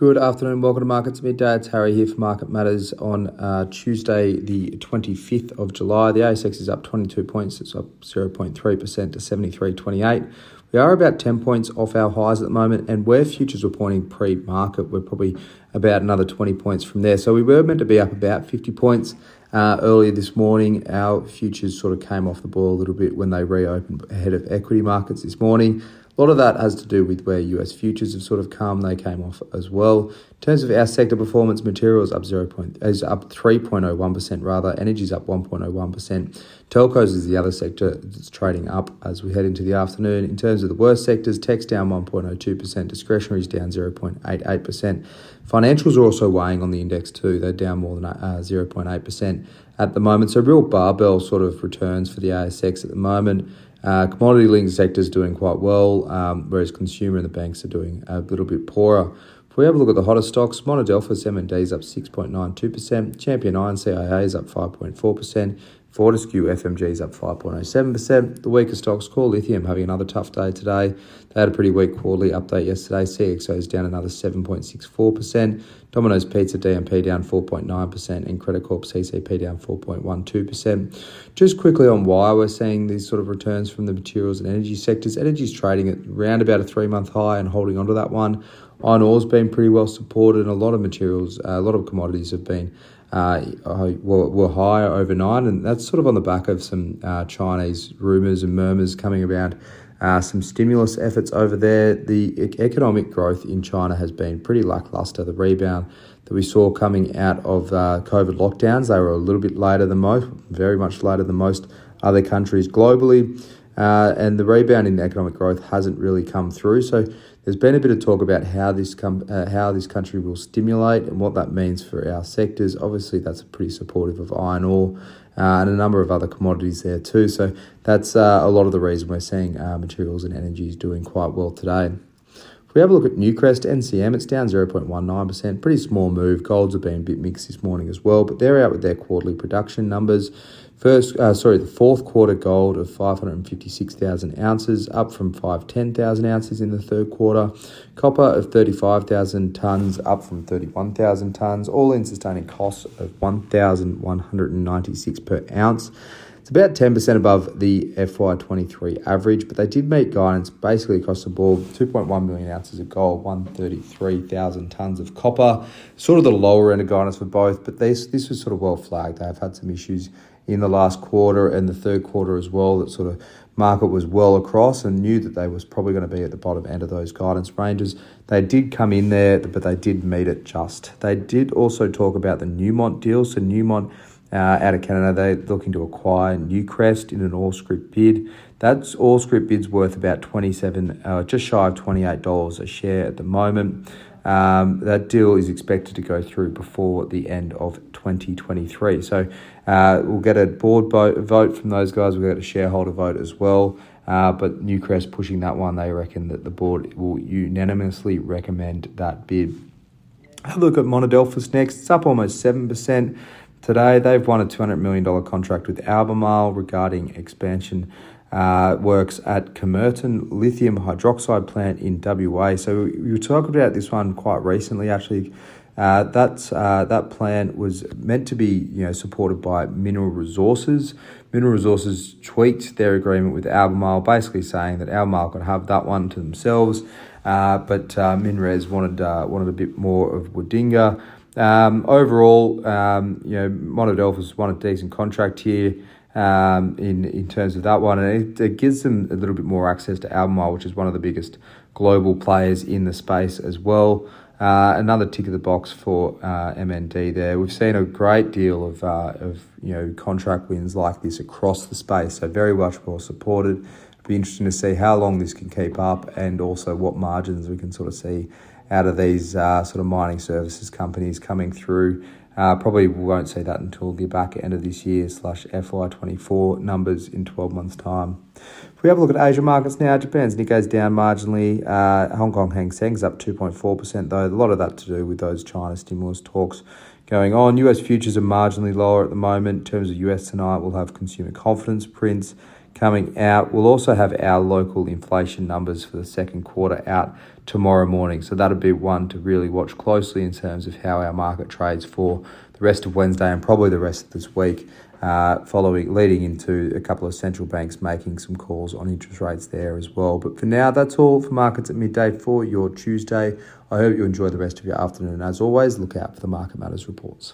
Good afternoon. Welcome to Markets Midday. It's Harry here for Market Matters on uh, Tuesday, the 25th of July. The ASX is up 22 points. It's up 0.3% to 73.28. We are about 10 points off our highs at the moment, and where futures were pointing pre market, we're probably about another 20 points from there. So we were meant to be up about 50 points. Uh, earlier this morning, our futures sort of came off the boil a little bit when they reopened ahead of equity markets this morning. A lot of that has to do with where US futures have sort of come. They came off as well. In terms of our sector performance, materials up 0. Point, is up 3.01% rather. Energy's up 1.01%. Telcos is the other sector that's trading up as we head into the afternoon. In terms of the worst sectors, tech's down 1.02%, discretionary is down 0.88%. Financials are also weighing on the index too. They're down more than uh, 0.8% at the moment. So real barbell sort of returns for the ASX at the moment. Uh, commodity linked sectors doing quite well, um, whereas consumer and the banks are doing a little bit poorer. If we have a look at the hottest stocks, Monadelphous MND is up 6.92%, Champion Iron CIA is up 5.4%, Fortescue FMG is up 5.07%. The weaker stocks, Core Lithium, having another tough day today. They had a pretty weak quarterly update yesterday. CXO is down another 7.64%. Domino's Pizza DMP down 4.9%, and Credit Corp CCP down 4.12%. Just quickly on why we're seeing these sort of returns from the materials and energy sectors. Energy is trading at around about a three month high and holding onto that one. Iron ore's been pretty well supported, and a lot of materials, uh, a lot of commodities have been uh, were, higher overnight, and that's sort of on the back of some uh, Chinese rumours and murmurs coming around uh, some stimulus efforts over there. The economic growth in China has been pretty lackluster. The rebound that we saw coming out of uh, COVID lockdowns, they were a little bit later than most, very much later than most other countries globally. Uh, and the rebound in economic growth hasn't really come through. So there's been a bit of talk about how this com- uh, how this country will stimulate and what that means for our sectors. Obviously, that's pretty supportive of iron ore uh, and a number of other commodities there too. So that's uh, a lot of the reason we're seeing uh, materials and energies doing quite well today. If we have a look at Newcrest NCM, it's down 0.19%. Pretty small move. Golds have been a bit mixed this morning as well, but they're out with their quarterly production numbers. First, uh, sorry, the fourth quarter gold of 556,000 ounces, up from 510,000 ounces in the third quarter. Copper of 35,000 tons, up from 31,000 tons. All in sustaining costs of 1,196 per ounce. It's about 10% above the FY23 average, but they did meet guidance basically across the board 2.1 million ounces of gold, 133,000 tonnes of copper. Sort of the lower end of guidance for both, but this, this was sort of well flagged. They've had some issues in the last quarter and the third quarter as well that sort of market was well across and knew that they was probably going to be at the bottom end of those guidance ranges. They did come in there, but they did meet it just. They did also talk about the Newmont deal. So Newmont uh, out of Canada. They're looking to acquire Newcrest in an all scrip bid. That's all scrip bid's worth about 27, uh, just shy of $28 a share at the moment. Um, that deal is expected to go through before the end of 2023. So uh, we'll get a board vote from those guys. We'll get a shareholder vote as well. Uh, but Newcrest pushing that one, they reckon that the board will unanimously recommend that bid. Have a look at Monadelphous next. It's up almost 7%. Today, they've won a $200 million contract with Albemarle regarding expansion uh, works at Kemerton Lithium Hydroxide Plant in WA. So we talked about this one quite recently, actually. Uh, that uh, that plant was meant to be you know supported by Mineral Resources. Mineral Resources tweaked their agreement with Albemarle, basically saying that Albemarle could have that one to themselves, uh, but uh, Minres wanted uh, wanted a bit more of Wodgina. Um, overall, um, you know, Monadelphous won a decent contract here um, in in terms of that one, and it, it, gives them a little bit more access to Albemarle, which is one of the biggest global players in the space as well. Uh, another tick of the box for uh, MND there. We've seen a great deal of uh, of you know contract wins like this across the space, so very much more supported. It'll be interesting to see how long this can keep up, and also what margins we can sort of see out of these uh, sort of mining services companies coming through. Uh, probably won't see that until the back end of this year slash FY24 numbers in 12 months' time. If we have a look at Asia markets now, Japan's Nikkei's down marginally. Uh, Hong Kong Hang Seng's up 2.4%, though. A lot of that to do with those China stimulus talks going on. US futures are marginally lower at the moment. In terms of US tonight, we'll have consumer confidence prints. coming out. We'll also have our local inflation numbers for the second quarter out tomorrow morning. So that'll be one to really watch closely in terms of how our market trades for the rest of Wednesday and probably the rest of this week. Uh, following leading into a couple of central banks making some calls on interest rates there as well. But for now, that's all for markets at midday for your Tuesday. I hope you enjoy the rest of your afternoon. As always, look out for the Market Matters reports.